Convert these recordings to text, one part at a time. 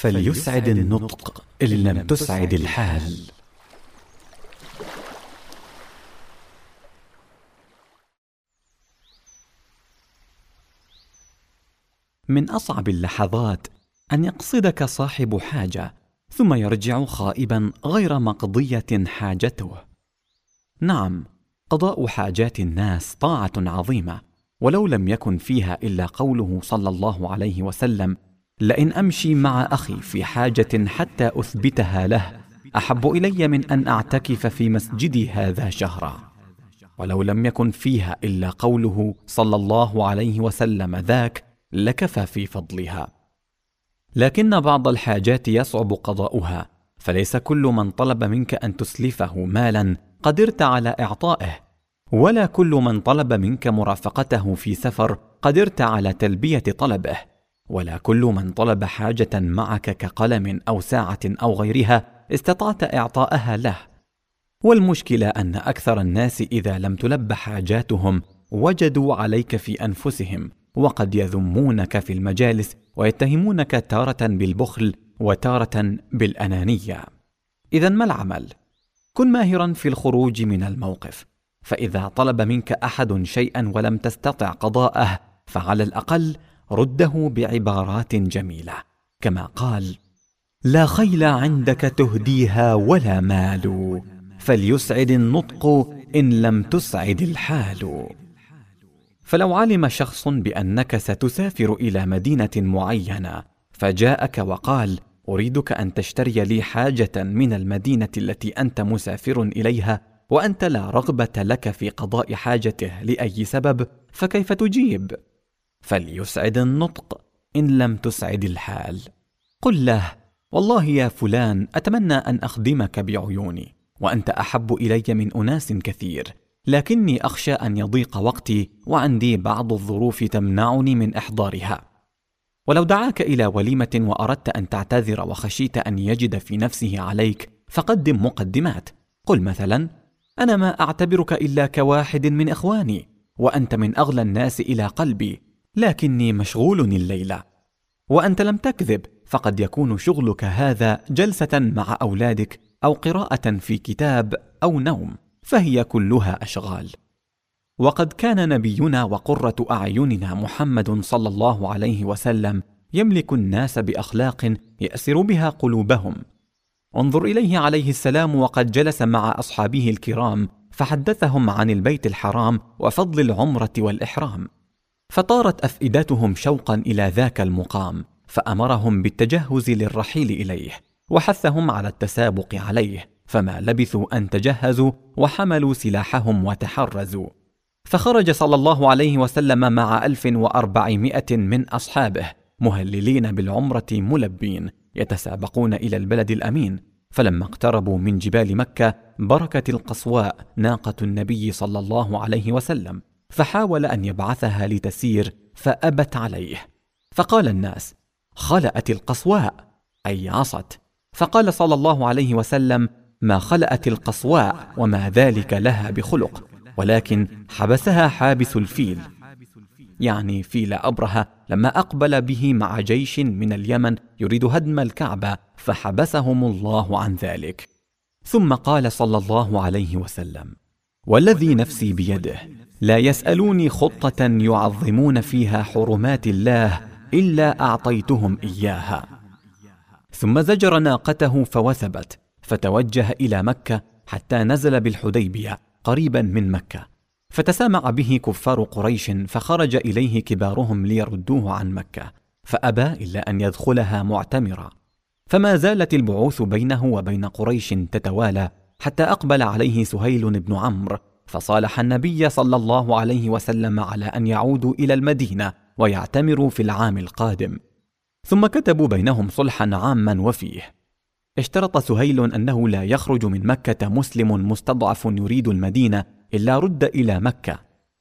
فليسعد النطق إن لم تسعد الحال. من أصعب اللحظات أن يقصدك صاحب حاجة ثم يرجع خائبا غير مقضية حاجته. نعم قضاء حاجات الناس طاعة عظيمة ولو لم يكن فيها إلا قوله صلى الله عليه وسلم لئن أمشي مع أخي في حاجة حتى أثبتها له أحب إلي من أن أعتكف في مسجدي هذا شهرا. ولو لم يكن فيها إلا قوله صلى الله عليه وسلم ذاك لكفى في فضلها. لكن بعض الحاجات يصعب قضاؤها فليس كل من طلب منك أن تسلفه مالا قدرت على إعطائه ولا كل من طلب منك مرافقته في سفر قدرت على تلبية طلبه. ولا كل من طلب حاجة معك كقلم أو ساعة أو غيرها استطعت إعطاءها له. والمشكلة أن أكثر الناس إذا لم تلب حاجاتهم وجدوا عليك في أنفسهم وقد يذمونك في المجالس ويتهمونك تارة بالبخل وتارة بالأنانية. اذا ما العمل؟ كن ماهرا في الخروج من الموقف. فإذا طلب منك أحد شيئا ولم تستطع قضاءه فعلى الأقل رده بعبارات جميلة كما قال لا خيل عندك تهديها ولا مال فليسعد النطق إن لم تسعد الحال. فلو علم شخص بأنك ستسافر إلى مدينة معينة فجاءك وقال أريدك أن تشتري لي حاجة من المدينة التي أنت مسافر إليها وأنت لا رغبة لك في قضاء حاجته لأي سبب فكيف تجيب؟ فليسعد النطق إن لم تسعد الحال. قل له والله يا فلان أتمنى أن أخدمك بعيوني وأنت أحب إلي من أناس كثير لكني أخشى أن يضيق وقتي وعندي بعض الظروف تمنعني من إحضارها. ولو دعاك إلى وليمة وأردت أن تعتذر وخشيت أن يجد في نفسه عليك فقدم مقدمات. قل مثلا أنا ما أعتبرك إلا كواحد من إخواني وأنت من أغلى الناس إلى قلبي. لكني مشغول الليلة. وأنت لم تكذب فقد يكون شغلك هذا جلسة مع أولادك أو قراءة في كتاب أو نوم فهي كلها أشغال. وقد كان نبينا وقرة أعيننا محمد صلى الله عليه وسلم يملك الناس بأخلاق يأسر بها قلوبهم. انظر إليه عليه السلام وقد جلس مع أصحابه الكرام فحدثهم عن البيت الحرام وفضل العمرة والإحرام. فطارت أفئدتهم شوقا إلى ذاك المقام فأمرهم بالتجهز للرحيل إليه وحثهم على التسابق عليه فما لبثوا أن تجهزوا وحملوا سلاحهم وتحرزوا. فخرج صلى الله عليه وسلم مع ألف وأربعمائة من أصحابه مهللين بالعمرة ملبين يتسابقون إلى البلد الأمين. فلما اقتربوا من جبال مكة بركت القصواء ناقة النبي صلى الله عليه وسلم. فحاول أن يبعثها لتسير فأبت عليه. فقال الناس خلأت القصواء. أي عصت. فقال صلى الله عليه وسلم ما خلأت القصواء وما ذلك لها بخلق ولكن حبسها حابس الفيل. يعني فيل أبرهة لما أقبل به مع جيش من اليمن يريد هدم الكعبة فحبسهم الله عن ذلك. ثم قال صلى الله عليه وسلم والذي نفسي بيده. لا يسألوني خطة يعظمون فيها حرمات الله إلا أعطيتهم إياها. ثم زجر ناقته فوثبت فتوجه إلى مكة حتى نزل بالحديبية قريبا من مكة. فتسامع به كفار قريش فخرج إليه كبارهم ليردوه عن مكة فأبى إلا أن يدخلها معتمرا. فما زالت البعوث بينه وبين قريش تتوالى حتى أقبل عليه سهيل بن عمرو فصالح النبي صلى الله عليه وسلم على أن يعودوا إلى المدينة ويعتمروا في العام القادم. ثم كتبوا بينهم صلحا عاما وفيه. اشترط سهيل أنه لا يخرج من مكة مسلم مستضعف يريد المدينة إلا رد إلى مكة.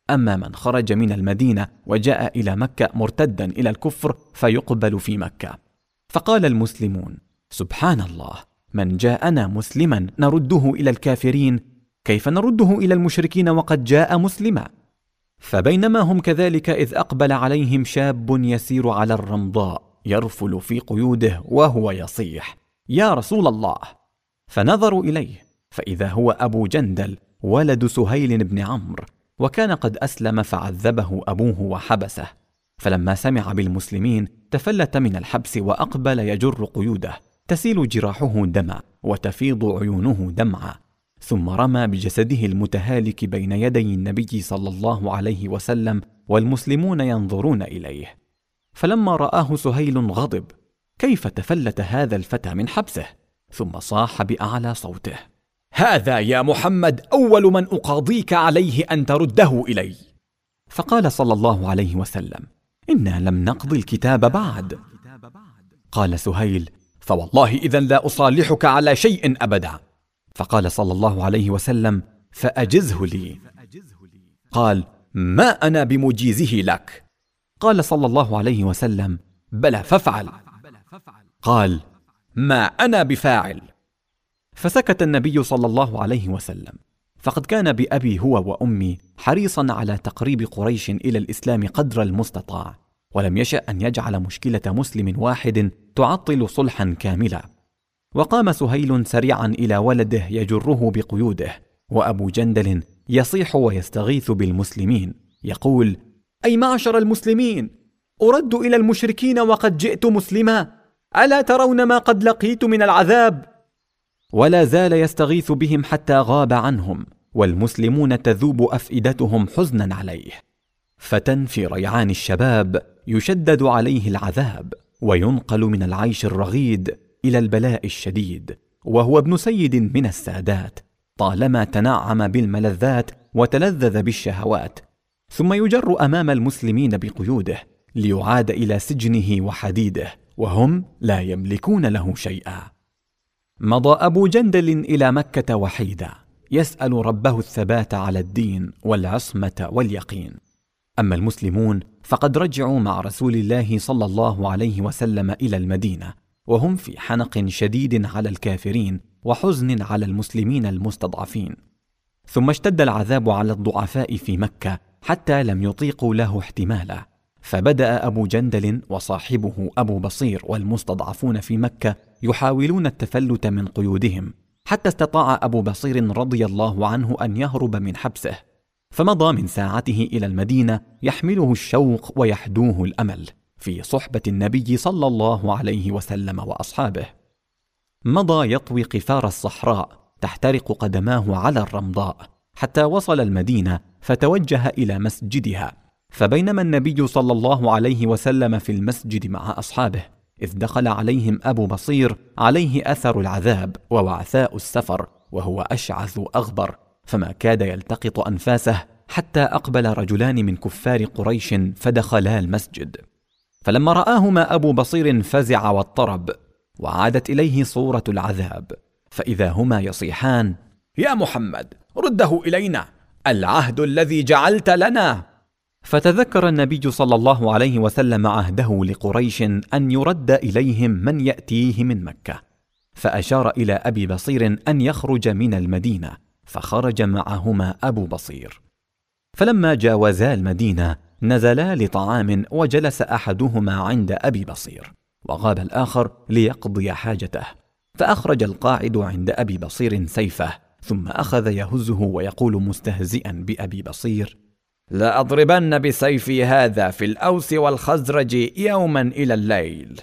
أما من خرج من المدينة وجاء إلى مكة مرتدا إلى الكفر فيقبل في مكة. فقال المسلمون سبحان الله. من جاءنا مسلما نرده إلى الكافرين كيف نرده إلى المشركين وقد جاء مسلما؟ فبينما هم كذلك إذ أقبل عليهم شاب يسير على الرمضاء يرفل في قيوده وهو يصيح يا رسول الله! فنظروا إليه فإذا هو أبو جندل ولد سهيل بن عمرو وكان قد أسلم فعذبه أبوه وحبسه فلما سمع بالمسلمين تفلت من الحبس وأقبل يجر قيوده. تسيل جراحه دما وتفيض عيونه دمعا ثم رمى بجسده المتهالك بين يدي النبي صلى الله عليه وسلم والمسلمون ينظرون إليه. فلما رآه سهيل غضب كيف تفلت هذا الفتى من حبسه؟ ثم صاح بأعلى صوته هذا يا محمد أول من أقاضيك عليه أن ترده إلي. فقال صلى الله عليه وسلم إنا لم نقض الكتاب بعد. قال سهيل فوالله اذا لا أصالحك على شيء أبدا. فقال صلى الله عليه وسلم فأجزه لي. قال ما أنا بمجيزه لك. قال صلى الله عليه وسلم بلى فافعل. قال ما أنا بفاعل. فسكت النبي صلى الله عليه وسلم. فقد كان بأبي هو وأمي حريصا على تقريب قريش إلى الإسلام قدر المستطاع. ولم يشأ أن يجعل مشكلة مسلم واحد تعطل صلحا كاملا. وقام سهيل سريعا إلى ولده يجره بقيوده وأبو جندل يصيح ويستغيث بالمسلمين يقول أي معشر المسلمين! أرد إلى المشركين وقد جئت مسلما! ألا ترون ما قد لقيت من العذاب؟ ولا زال يستغيث بهم حتى غاب عنهم والمسلمون تذوب أفئدتهم حزنا عليه. فتى في ريعان الشباب يشدد عليه العذاب وينقل من العيش الرغيد إلى البلاء الشديد. وهو ابن سيد من السادات طالما تنعم بالملذات وتلذذ بالشهوات ثم يجر أمام المسلمين بقيوده ليعاد إلى سجنه وحديده وهم لا يملكون له شيئا. مضى أبو جندل إلى مكة وحيدا يسأل ربه الثبات على الدين والعصمة واليقين. أما المسلمون فقد رجعوا مع رسول الله صلى الله عليه وسلم إلى المدينة وهم في حنق شديد على الكافرين وحزن على المسلمين المستضعفين. ثم اشتد العذاب على الضعفاء في مكة حتى لم يطيقوا له احتمالا. فبدأ أبو جندل وصاحبه أبو بصير والمستضعفون في مكة يحاولون التفلت من قيودهم حتى استطاع أبو بصير رضي الله عنه أن يهرب من حبسه. فمضى من ساعته إلى المدينة يحمله الشوق ويحدوه الأمل في صحبة النبي صلى الله عليه وسلم وأصحابه. مضى يطوي قفار الصحراء تحترق قدماه على الرمضاء حتى وصل المدينة فتوجه إلى مسجدها. فبينما النبي صلى الله عليه وسلم في المسجد مع أصحابه إذ دخل عليهم أبو بصير عليه أثر العذاب ووعثاء السفر وهو أشعث أغبر. فما كاد يلتقط أنفاسه حتى أقبل رجلان من كفار قريش فدخلا المسجد. فلما رآهما أبو بصير فزع واضطرب وعادت إليه صورة العذاب. فإذا هما يصيحان يا محمد رده إلينا العهد الذي جعلت لنا. فتذكر النبي صلى الله عليه وسلم عهده لقريش أن يرد إليهم من يأتيه من مكة. فأشار إلى أبي بصير أن يخرج من المدينة. فخرج معهما أبو بصير. فلما جاوزا المدينة نزلا لطعام وجلس أحدهما عند أبي بصير وغاب الآخر ليقضي حاجته. فأخرج القاعد عند أبي بصير سيفه ثم أخذ يهزه ويقول مستهزئا بأبي بصير لاضربن بسيفي هذا في الأوس والخزرج يوما إلى الليل.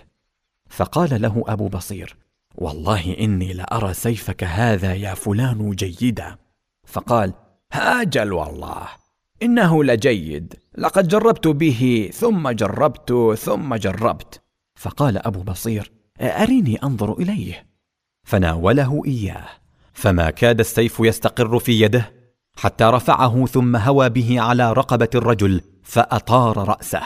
فقال له أبو بصير والله إني لارى سيفك هذا يا فلان جيدا. فقال هاجل والله إنه لجيد لقد جربت به ثم جربت ثم جربت. فقال أبو بصير أريني أنظر إليه. فناوله إياه فما كاد السيف يستقر في يده حتى رفعه ثم هوى به على رقبة الرجل فأطار رأسه.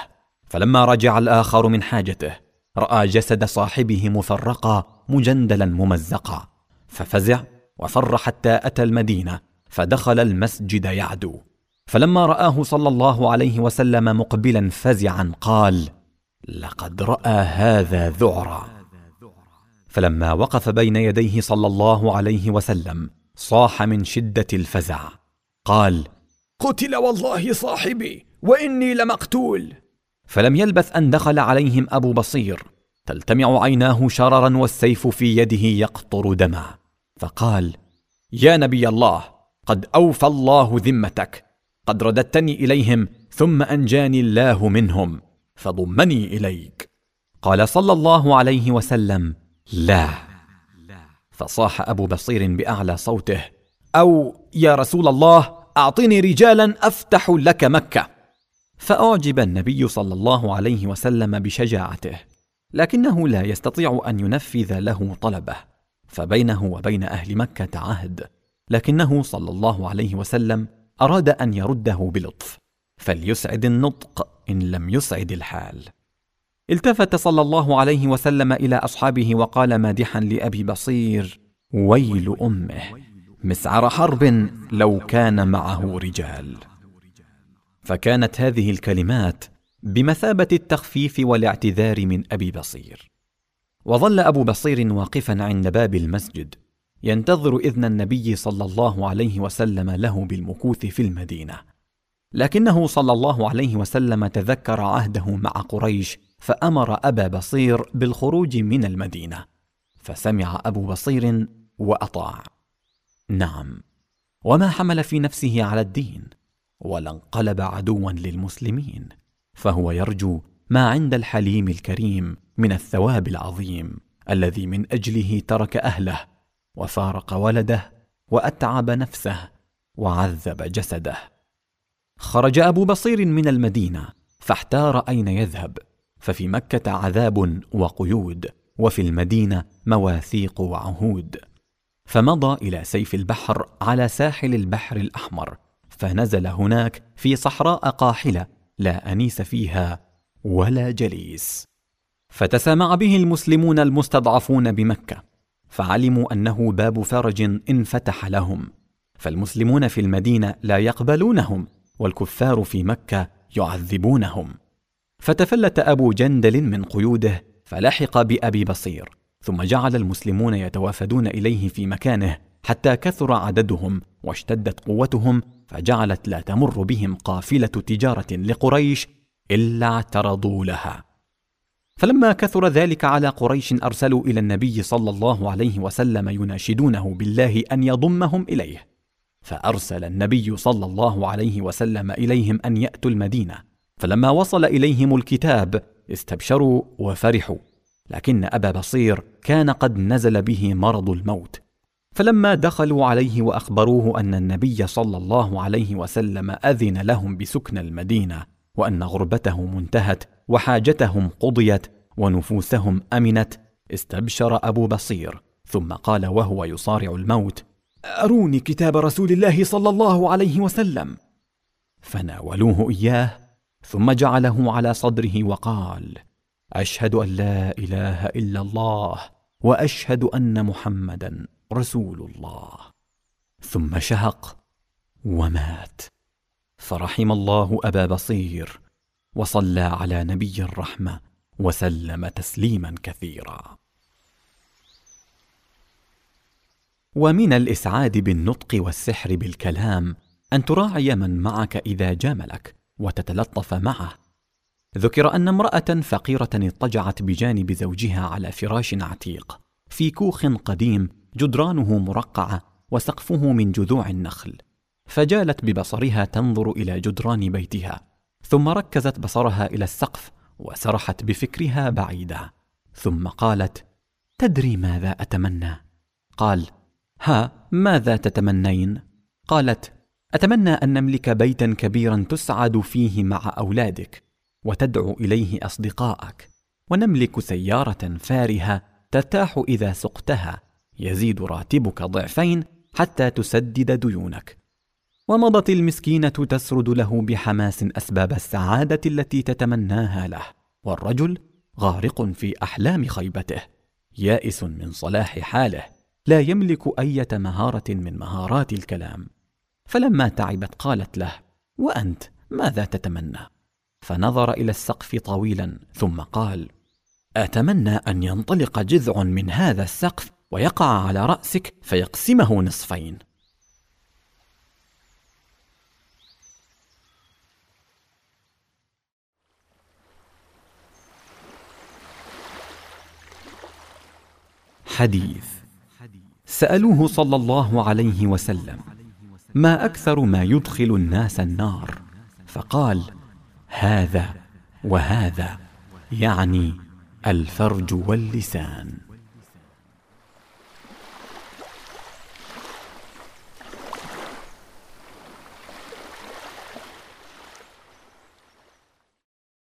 فلما رجع الآخر من حاجته رأى جسد صاحبه مفرقا مجندلا ممزقا. ففزع وفر حتى أتى المدينة فدخل المسجد يعدو. فلما رآه صلى الله عليه وسلم مقبلا فزعا قال لقد رأى هذا ذعرا. فلما وقف بين يديه صلى الله عليه وسلم صاح من شدة الفزع. قال قتل والله صاحبي وإني لمقتول. فلم يلبث أن دخل عليهم أبو بصير. تلتمع عيناه شررا والسيف في يده يقطر دما. فقال يا نبي الله قد أوفى الله ذمتك. قد رددتني إليهم ثم أنجاني الله منهم. فضمني إليك. قال صلى الله عليه وسلم لا. فصاح أبو بصير بأعلى صوته أو يا رسول الله أعطني رجالا أفتح لك مكة. فأعجب النبي صلى الله عليه وسلم بشجاعته لكنه لا يستطيع أن ينفذ له طلبه فبينه وبين أهل مكة عهد لكنه صلى الله عليه وسلم أراد أن يرده بلطف فليسعد النطق إن لم يسعد الحال. التفت صلى الله عليه وسلم إلى أصحابه وقال مادحا لأبي بصير ويل أمه مسعر حرب لو كان معه رجال. فكانت هذه الكلمات بمثابة التخفيف والاعتذار من أبي بصير. وظل أبو بصير واقفا عند باب المسجد ينتظر إذن النبي صلى الله عليه وسلم له بالمكوث في المدينة. لكنه صلى الله عليه وسلم تذكر عهده مع قريش فأمر أبا بصير بالخروج من المدينة. فسمع أبو بصير وأطاع. نعم. وما حمل في نفسه على الدين. ولا انقلب عدوا للمسلمين. فهو يرجو ما عند الحليم الكريم من الثواب العظيم الذي من أجله ترك أهله وفارق ولده وأتعب نفسه وعذب جسده. خرج أبو بصير من المدينة فاحتار أين يذهب ففي مكة عذاب وقيود وفي المدينة مواثيق وعهود. فمضى إلى سيف البحر على ساحل البحر الأحمر فنزل هناك في صحراء قاحلة لا أنيس فيها ولا جليس. فتسامع به المسلمون المستضعفون بمكة فعلموا أنه باب فرج انفتح لهم. فالمسلمون في المدينة لا يقبلونهم والكفار في مكة يعذبونهم. فتفلت أبو جندل من قيوده فلحق بأبي بصير ثم جعل المسلمون يتوافدون إليه في مكانه حتى كثر عددهم واشتدت قوتهم فجعلت لا تمر بهم قافلة تجارة لقريش إلا اعترضوا لها. فلما كثر ذلك على قريش أرسلوا إلى النبي صلى الله عليه وسلم يناشدونه بالله أن يضمهم إليه. فأرسل النبي صلى الله عليه وسلم إليهم أن يأتوا المدينة. فلما وصل إليهم الكتاب استبشروا وفرحوا. لكن أبا بصير كان قد نزل به مرض الموت. فلما دخلوا عليه وأخبروه أن النبي صلى الله عليه وسلم أذن لهم بسكن المدينة وأن غربته منتهت وحاجتهم قضيت ونفوسهم أمنت استبشر أبو بصير. ثم قال وهو يصارع الموت أروني كتاب رسول الله صلى الله عليه وسلم. فناولوه إياه ثم جعله على صدره وقال أشهد أن لا إله إلا الله وأشهد أن محمدا رسول الله. ثم شهق ومات. فرحم الله أبا بصير وصلى على نبي الرحمة وسلم تسليما كثيرا. ومن الإسعاد بالنطق والسحر بالكلام أن تراعي من معك إذا جاملك وتتلطف معه. ذكر أن امرأة فقيرة اضطجعت بجانب زوجها على فراش عتيق في كوخ قديم جدرانه مرقعة وسقفه من جذوع النخل. فجالت ببصرها تنظر إلى جدران بيتها ثم ركزت بصرها إلى السقف وسرحت بفكرها بعيدا. ثم قالت تدري ماذا أتمنى؟ قال ها ماذا تتمنين؟ قالت أتمنى أن نملك بيتا كبيرا تسعد فيه مع أولادك وتدعو إليه أصدقاءك ونملك سيارة فارهة ترتاح إذا سقتها يزيد راتبك ضعفين حتى تسدد ديونك. ومضت المسكينة تسرد له بحماس أسباب السعادة التي تتمناها له. والرجل غارق في أحلام خيبته يائس من صلاح حاله لا يملك إيه مهاره من مهارات الكلام. فلما تعبت قالت له وأنت ماذا تتمنى؟ فنظر إلى السقف طويلا ثم قال أتمنى أن ينطلق جذع من هذا السقف ويقع على رأسك فيقسمه نصفين. حديث. سألوه صلى الله عليه وسلم ما أكثر ما يدخل الناس النار؟ فقال هذا وهذا يعني الفرج واللسان.